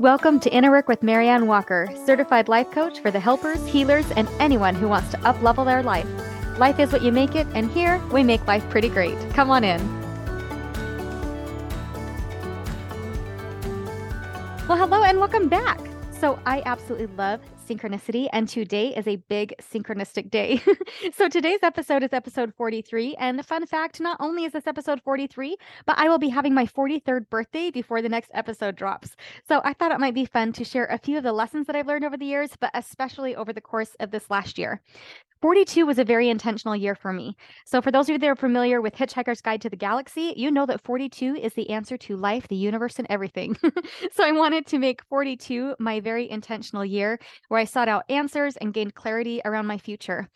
Welcome to Inner Work with Maryann Walker, certified life coach for the helpers, healers, and anyone who wants to uplevel their life. Life is what you make it, and here we make life pretty great. Come on in. Well, hello and welcome back. So, I absolutely love synchronicity, and today is a big synchronistic day. so, today's episode is episode 43. And the fun fact not only is this episode 43, but I will be having my 43rd birthday before the next episode drops. So, I thought it might be fun to share a few of the lessons that I've learned over the years, but especially over the course of this last year. 42 was a very intentional year for me. So, for those of you that are familiar with Hitchhiker's Guide to the Galaxy, you know that 42 is the answer to life, the universe, and everything. so, I wanted to make 42 my very intentional year where I sought out answers and gained clarity around my future.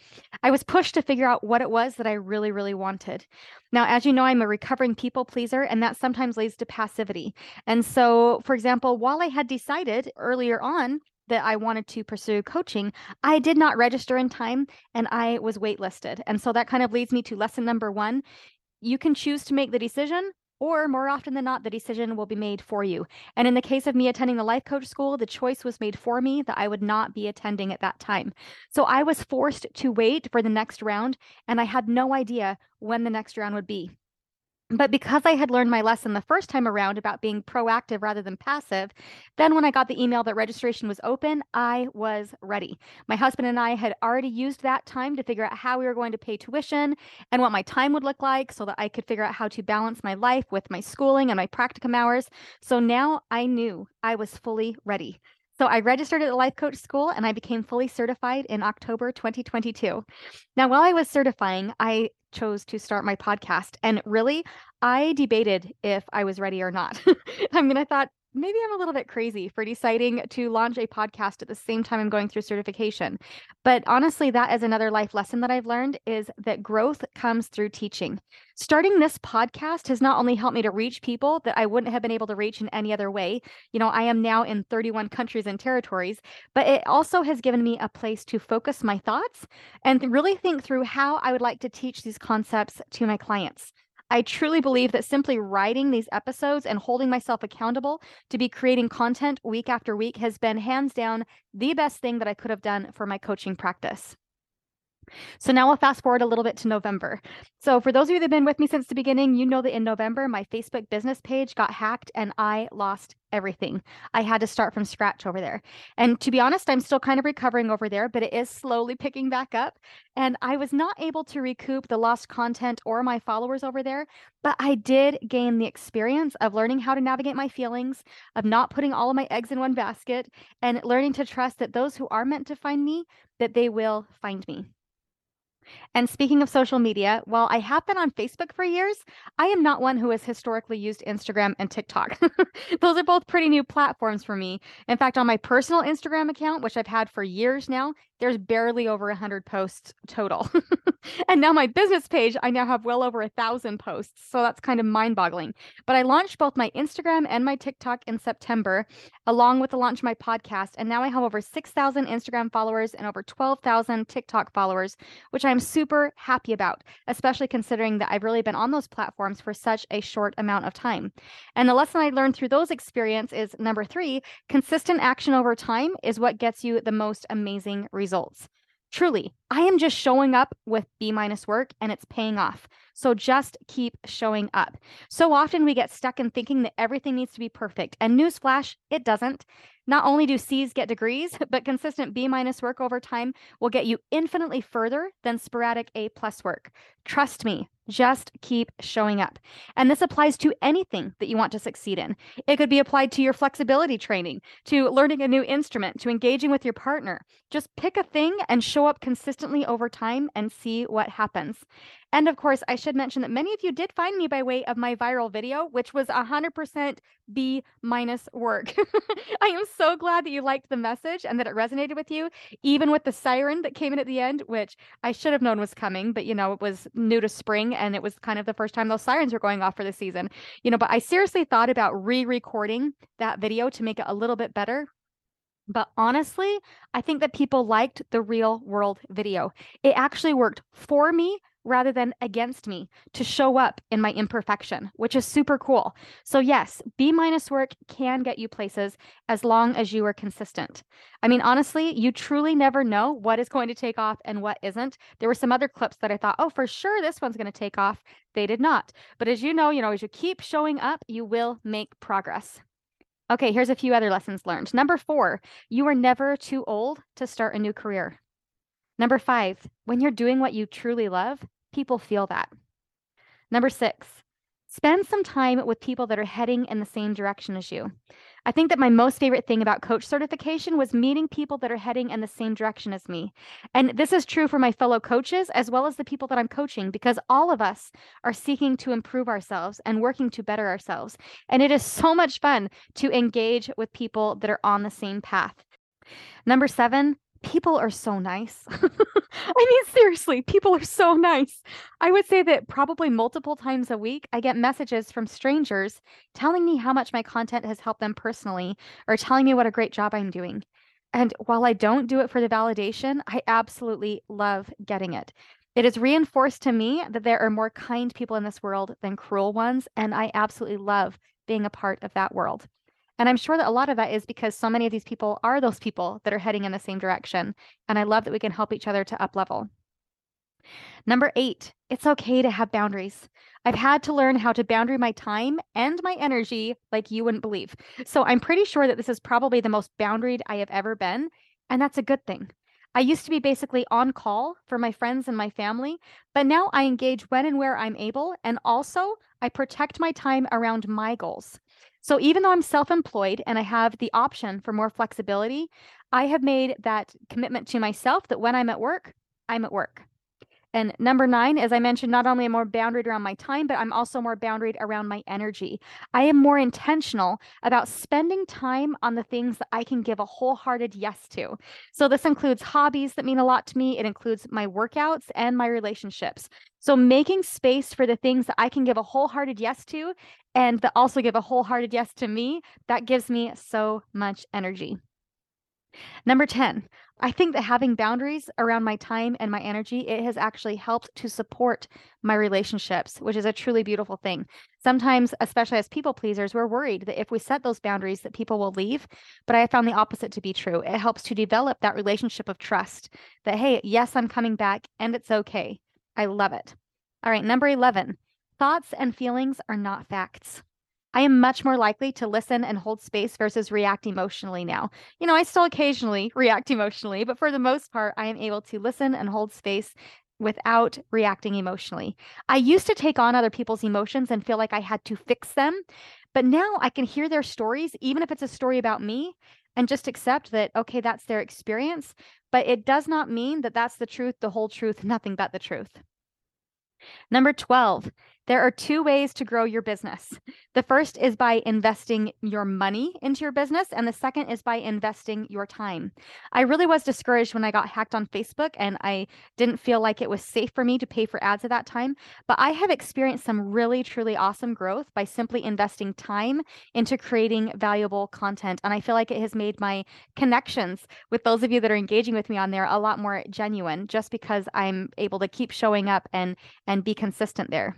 I was pushed to figure out what it was that I really, really wanted. Now, as you know, I'm a recovering people pleaser, and that sometimes leads to passivity. And so, for example, while I had decided earlier on that I wanted to pursue coaching, I did not register in time and I was waitlisted. And so that kind of leads me to lesson number one. You can choose to make the decision, or more often than not, the decision will be made for you. And in the case of me attending the life coach school, the choice was made for me that I would not be attending at that time. So I was forced to wait for the next round, and I had no idea when the next round would be. But because I had learned my lesson the first time around about being proactive rather than passive, then when I got the email that registration was open, I was ready. My husband and I had already used that time to figure out how we were going to pay tuition and what my time would look like so that I could figure out how to balance my life with my schooling and my practicum hours. So now I knew I was fully ready. So I registered at the life coach school and I became fully certified in October 2022. Now, while I was certifying, I chose to start my podcast. And really, I debated if I was ready or not. I mean, I thought maybe I'm a little bit crazy for deciding to launch a podcast at the same time I'm going through certification. But honestly, that is another life lesson that I've learned is that growth comes through teaching. Starting this podcast has not only helped me to reach people that I wouldn't have been able to reach in any other way. You know, I am now in 31 countries and territories, but it also has given me a place to focus my thoughts and really think through how I would like to teach these concepts to my clients. I truly believe that simply writing these episodes and holding myself accountable to be creating content week after week has been hands down the best thing that I could have done for my coaching practice. So now we'll fast forward a little bit to November. So for those of you that have been with me since the beginning, you know that in November, my Facebook business page got hacked and I lost everything. I had to start from scratch over there. And to be honest, I'm still kind of recovering over there, but it is slowly picking back up. And I was not able to recoup the lost content or my followers over there, but I did gain the experience of learning how to navigate my feelings, of not putting all of my eggs in one basket, and learning to trust that those who are meant to find me, that they will find me. And speaking of social media, while I have been on Facebook for years, I am not one who has historically used Instagram and TikTok. Those are both pretty new platforms for me. In fact, on my personal Instagram account, which I've had for years now, there's barely over 100 posts total. and now my business page, I now have well over a thousand posts. So that's kind of mind boggling. But I launched both my Instagram and my TikTok in September, along with the launch of my podcast. And now I have over 6,000 Instagram followers and over 12,000 TikTok followers, which I'm super happy about, especially considering that I've really been on those platforms for such a short amount of time. And the lesson I learned through those experiences is number three consistent action over time is what gets you the most amazing results results. Truly, I am just showing up with B minus work and it's paying off. So just keep showing up. So often we get stuck in thinking that everything needs to be perfect. And newsflash, it doesn't. Not only do C's get degrees, but consistent B minus work over time will get you infinitely further than sporadic A plus work. Trust me, just keep showing up. And this applies to anything that you want to succeed in. It could be applied to your flexibility training, to learning a new instrument, to engaging with your partner. Just pick a thing and show up consistently over time and see what happens. And of course, I should mention that many of you did find me by way of my viral video, which was 100% B minus work. I am so glad that you liked the message and that it resonated with you, even with the siren that came in at the end, which I should have known was coming, but you know, it was new to spring and it was kind of the first time those sirens were going off for the season. You know, but I seriously thought about re recording that video to make it a little bit better but honestly, I think that people liked the real world video. It actually worked for me rather than against me to show up in my imperfection, which is super cool. So, yes, B minus work can get you places as long as you are consistent. I mean, honestly, you truly never know what is going to take off and what isn't. There were some other clips that I thought, oh, for sure this one's going to take off. They did not. But as you know, you know, as you keep showing up, you will make progress. Okay, here's a few other lessons learned. Number four, you are never too old to start a new career. Number five, when you're doing what you truly love, people feel that. Number six, spend some time with people that are heading in the same direction as you. I think that my most favorite thing about coach certification was meeting people that are heading in the same direction as me. And this is true for my fellow coaches as well as the people that I'm coaching because all of us are seeking to improve ourselves and working to better ourselves. And it is so much fun to engage with people that are on the same path. Number seven, people are so nice. I mean, seriously, people are so nice. I would say that probably multiple times a week, I get messages from strangers telling me how much my content has helped them personally or telling me what a great job I'm doing. And while I don't do it for the validation, I absolutely love getting it. It is reinforced to me that there are more kind people in this world than cruel ones. And I absolutely love being a part of that world. And I'm sure that a lot of that is because so many of these people are those people that are heading in the same direction. And I love that we can help each other to up level. Number eight, it's okay to have boundaries. I've had to learn how to boundary my time and my energy like you wouldn't believe. So I'm pretty sure that this is probably the most boundaried I have ever been. And that's a good thing. I used to be basically on call for my friends and my family, but now I engage when and where I'm able. And also, I protect my time around my goals. So even though I'm self employed and I have the option for more flexibility, I have made that commitment to myself that when I'm at work, I'm at work. And number nine, as I mentioned, not only am I more boundaried around my time, but I'm also more boundaried around my energy. I am more intentional about spending time on the things that I can give a wholehearted yes to. So this includes hobbies that mean a lot to me. It includes my workouts and my relationships. So making space for the things that I can give a wholehearted yes to and that also give a wholehearted yes to me, that gives me so much energy. Number 10, I think that having boundaries around my time and my energy, it has actually helped to support my relationships, which is a truly beautiful thing. Sometimes, especially as people pleasers, we're worried that if we set those boundaries that people will leave, but I found the opposite to be true. It helps to develop that relationship of trust that hey, yes, I'm coming back and it's okay. I love it. All right, number 11. Thoughts and feelings are not facts. I am much more likely to listen and hold space versus react emotionally now. You know, I still occasionally react emotionally, but for the most part, I am able to listen and hold space without reacting emotionally. I used to take on other people's emotions and feel like I had to fix them, but now I can hear their stories, even if it's a story about me, and just accept that, okay, that's their experience, but it does not mean that that's the truth, the whole truth, nothing but the truth. Number 12, there are two ways to grow your business. The first is by investing your money into your business, and the second is by investing your time. I really was discouraged when I got hacked on Facebook and I didn't feel like it was safe for me to pay for ads at that time. But I have experienced some really, truly awesome growth by simply investing time into creating valuable content. And I feel like it has made my connections with those of you that are engaging with me on there a lot more genuine just because I'm able to keep showing up and and be consistent there.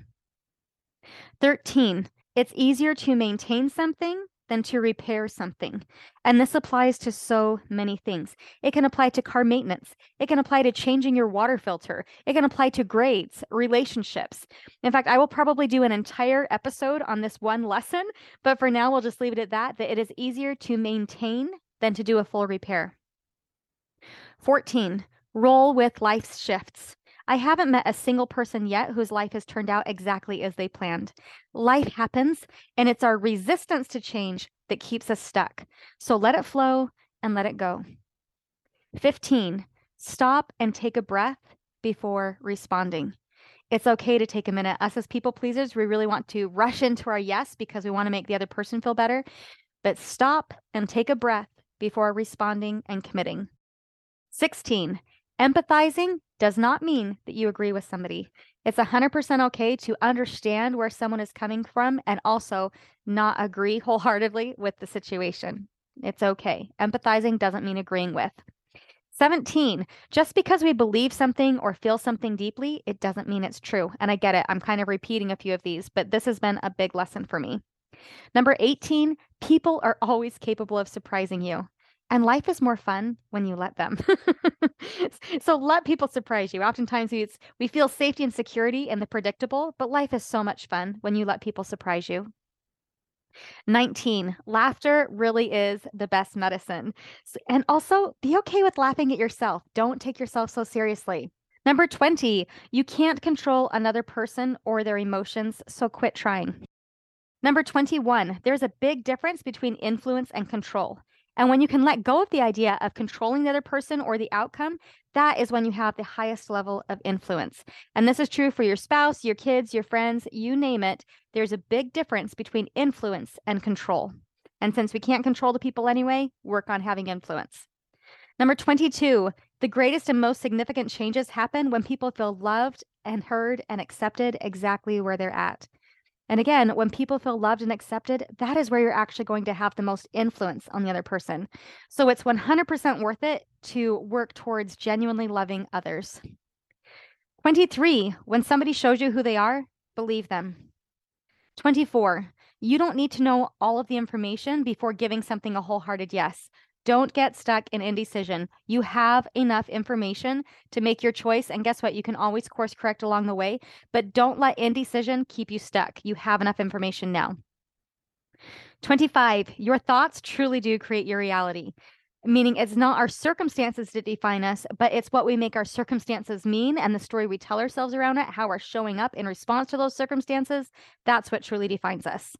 13, it's easier to maintain something than to repair something. And this applies to so many things. It can apply to car maintenance. It can apply to changing your water filter. It can apply to grades, relationships. In fact, I will probably do an entire episode on this one lesson, but for now, we'll just leave it at that, that it is easier to maintain than to do a full repair. 14, roll with life's shifts. I haven't met a single person yet whose life has turned out exactly as they planned. Life happens, and it's our resistance to change that keeps us stuck. So let it flow and let it go. 15, stop and take a breath before responding. It's okay to take a minute. Us as people pleasers, we really want to rush into our yes because we want to make the other person feel better. But stop and take a breath before responding and committing. 16, empathizing does not mean that you agree with somebody. It's 100% okay to understand where someone is coming from and also not agree wholeheartedly with the situation. It's okay. Empathizing doesn't mean agreeing with. 17, just because we believe something or feel something deeply, it doesn't mean it's true. And I get it. I'm kind of repeating a few of these, but this has been a big lesson for me. Number 18, people are always capable of surprising you. And life is more fun when you let them. so let people surprise you. Oftentimes we, we feel safety and security in the predictable, but life is so much fun when you let people surprise you. 19, laughter really is the best medicine. And also be okay with laughing at yourself. Don't take yourself so seriously. Number 20, you can't control another person or their emotions, so quit trying. Number 21, there's a big difference between influence and control. And when you can let go of the idea of controlling the other person or the outcome, that is when you have the highest level of influence. And this is true for your spouse, your kids, your friends, you name it. There's a big difference between influence and control. And since we can't control the people anyway, work on having influence. Number 22, the greatest and most significant changes happen when people feel loved and heard and accepted exactly where they're at. And again, when people feel loved and accepted, that is where you're actually going to have the most influence on the other person. So it's 100% worth it to work towards genuinely loving others. 23, when somebody shows you who they are, believe them. 24, you don't need to know all of the information before giving something a wholehearted yes. Don't get stuck in indecision. You have enough information to make your choice. And guess what? You can always course correct along the way, but don't let indecision keep you stuck. You have enough information now. 25, your thoughts truly do create your reality, meaning it's not our circumstances that define us, but it's what we make our circumstances mean and the story we tell ourselves around it, how we're showing up in response to those circumstances. That's what truly defines us.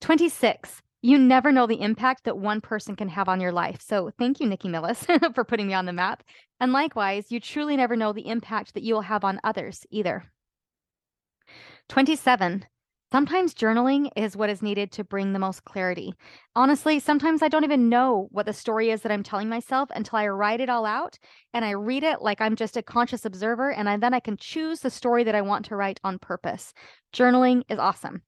26, you never know the impact that one person can have on your life. So thank you, Nikki Millis, for putting me on the map. And likewise, you truly never know the impact that you will have on others either. 27. Sometimes journaling is what is needed to bring the most clarity. Honestly, sometimes I don't even know what the story is that I'm telling myself until I write it all out and I read it like I'm just a conscious observer, and I, then I can choose the story that I want to write on purpose. Journaling is awesome.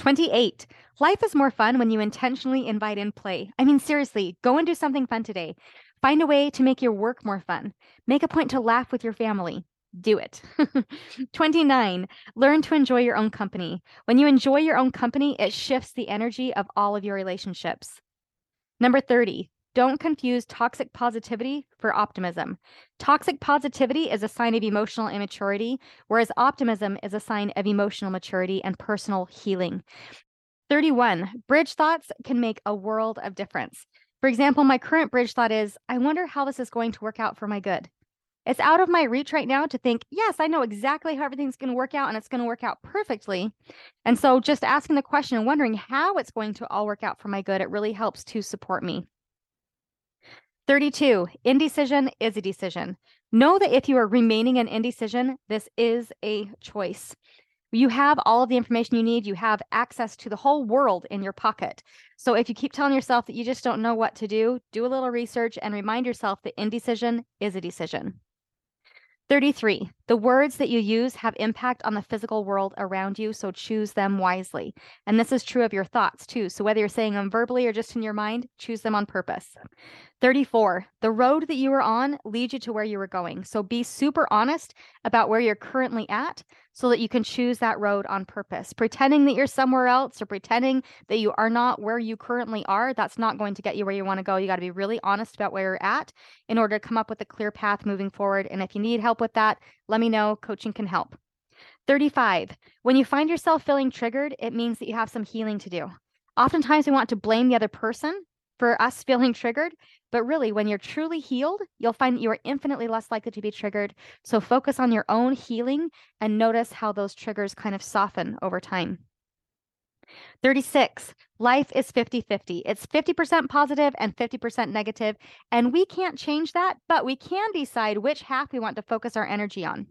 28. Life is more fun when you intentionally invite in play. I mean, seriously, go and do something fun today. Find a way to make your work more fun. Make a point to laugh with your family. Do it. 29. Learn to enjoy your own company. When you enjoy your own company, it shifts the energy of all of your relationships. Number 30. Don't confuse toxic positivity for optimism. Toxic positivity is a sign of emotional immaturity, whereas optimism is a sign of emotional maturity and personal healing. 31. Bridge thoughts can make a world of difference. For example, my current bridge thought is I wonder how this is going to work out for my good. It's out of my reach right now to think, yes, I know exactly how everything's going to work out and it's going to work out perfectly. And so just asking the question and wondering how it's going to all work out for my good, it really helps to support me. 32. Indecision is a decision. Know that if you are remaining in indecision, this is a choice. You have all of the information you need. You have access to the whole world in your pocket. So if you keep telling yourself that you just don't know what to do, do a little research and remind yourself that indecision is a decision. 33. The words that you use have impact on the physical world around you, so choose them wisely. And this is true of your thoughts too. So whether you're saying them verbally or just in your mind, choose them on purpose. 34. The road that you were on leads you to where you were going. So be super honest about where you're currently at so that you can choose that road on purpose. Pretending that you're somewhere else or pretending that you are not where you currently are, that's not going to get you where you want to go. You got to be really honest about where you're at in order to come up with a clear path moving forward. And if you need help with that, let me know. Coaching can help. 35. When you find yourself feeling triggered, it means that you have some healing to do. Oftentimes, we want to blame the other person for us feeling triggered. But really, when you're truly healed, you'll find that you are infinitely less likely to be triggered. So focus on your own healing and notice how those triggers kind of soften over time. 36. Life is 50 50. It's 50% positive and 50% negative, And we can't change that, but we can decide which half we want to focus our energy on.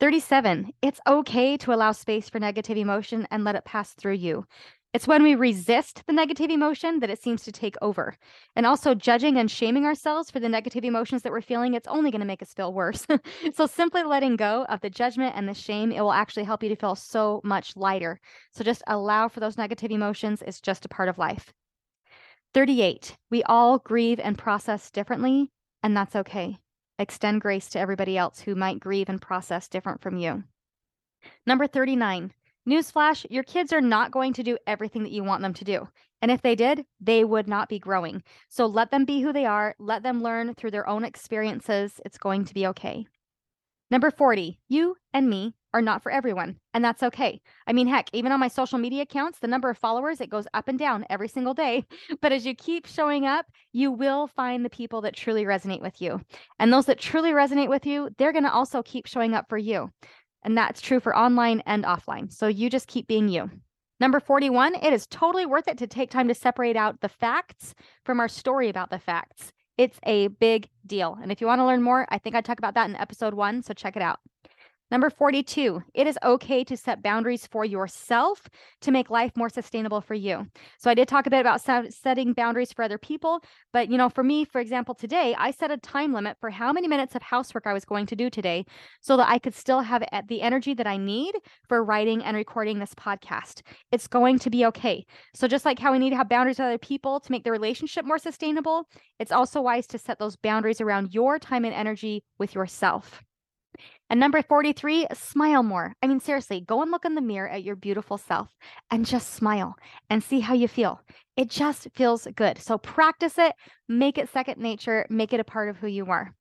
37. It's okay to allow space for negative emotion and let it pass through you. It's when we resist the negative emotion that it seems to take over. And also judging and shaming ourselves for the negative emotions that we're feeling, it's only going to make us feel worse. so simply letting go of the judgment and the shame, it will actually help you to feel so much lighter. So just allow for those negative emotions. It's just a part of life. 38. We all grieve and process differently. and that's okay. Extend grace to everybody else who might grieve and process different from you. Number 39. Newsflash, your kids are not going to do everything that you want them to do. And if they did, they would not be growing. So let them be who they are. Let them learn through their own experiences. It's going to be okay. Number 40, you and me are not for everyone, and that's okay. I mean, heck, even on my social media accounts, the number of followers, it goes up and down every single day. But as you keep showing up, you will find the people that truly resonate with you. And those that truly resonate with you, they're going to also keep showing up for you. And that's true for online and offline. So you just keep being you. Number 41, it is totally worth it to take time to separate out the facts from our story about the facts. It's a big deal. And if you want to learn more, I think I talk about that in episode one. So check it out. Number 42, it is okay to set boundaries for yourself to make life more sustainable for you. So I did talk a bit about setting boundaries for other people, but you know, for me, for example, today I set a time limit for how many minutes of housework I was going to do today so that I could still have the energy that I need for writing and recording this podcast. It's going to be okay. So just like how we need to have boundaries with other people to make the relationship more sustainable, it's also wise to set those boundaries around your time and energy with yourself. And number 43, smile more. I mean, seriously, go and look in the mirror at your beautiful self and just smile and see how you feel. It just feels good. So practice it, make it second nature, make it a part of who you are.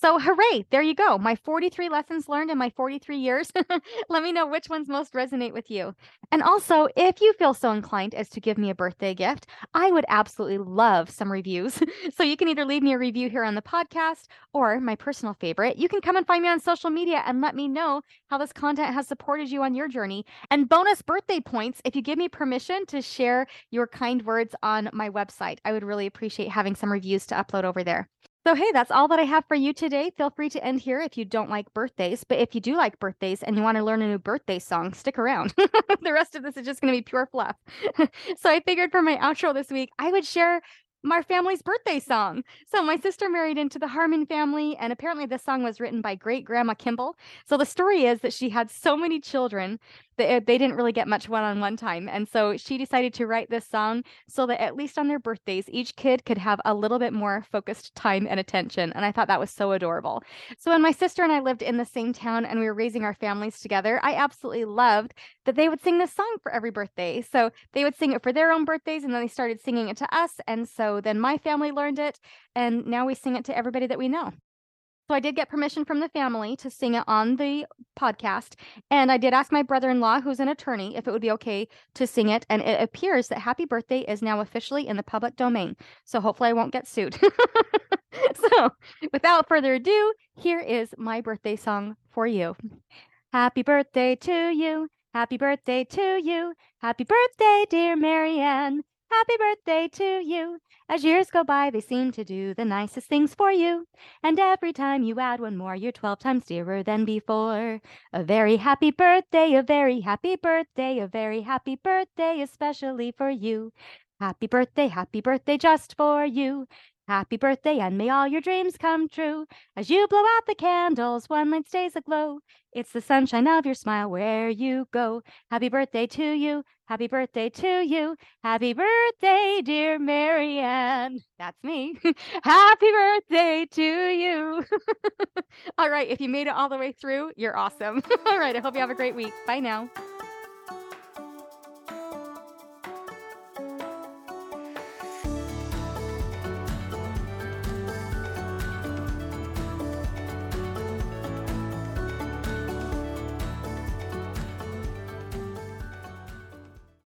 So, hooray, there you go. My 43 lessons learned in my 43 years. Let me know which ones most resonate with you. And also, if you feel so inclined as to give me a birthday gift, I would absolutely love some reviews. so, you can either leave me a review here on the podcast or my personal favorite, you can come and find me on social media and let me know how this content has supported you on your journey. And bonus birthday points if you give me permission to share your kind words on my website. I would really appreciate having some reviews to upload over there. So, hey, that's all that I have for you today. Feel free to end here if you don't like birthdays. But if you do like birthdays and you want to learn a new birthday song, stick around. the rest of this is just going to be pure fluff. so, I figured for my outro this week, I would share my family's birthday song. So my sister married into the Harmon family, and apparently this song was written by great grandma Kimball. So the story is that she had so many children that uh, they didn't really get much one-on-one time, and so she decided to write this song so that at least on their birthdays, each kid could have a little bit more focused time and attention. And I thought that was so adorable. So when my sister and I lived in the same town and we were raising our families together, I absolutely loved that they would sing this song for every birthday. So they would sing it for their own birthdays, and then they started singing it to us, and so then my family learned it, and now we sing it to everybody that we know. So I did get permission from the family to sing it on the podcast. And I did ask my brother in law, who's an attorney, if it would be okay to sing it. And it appears that Happy Birthday is now officially in the public domain. So hopefully I won't get sued. so without further ado, here is my birthday song for you. Happy birthday to you. Happy birthday to you. Happy birthday, dear Maryann. Happy birthday to you. As years go by, they seem to do the nicest things for you. And every time you add one more, you're 12 times dearer than before. A very happy birthday, a very happy birthday, a very happy birthday, especially for you. Happy birthday, happy birthday just for you. Happy birthday, and may all your dreams come true. As you blow out the candles, one light stays aglow. It's the sunshine of your smile where you go. Happy birthday to you. Happy birthday to you. Happy birthday, dear Maryann. That's me. Happy birthday to you. all right. If you made it all the way through, you're awesome. all right. I hope you have a great week. Bye now.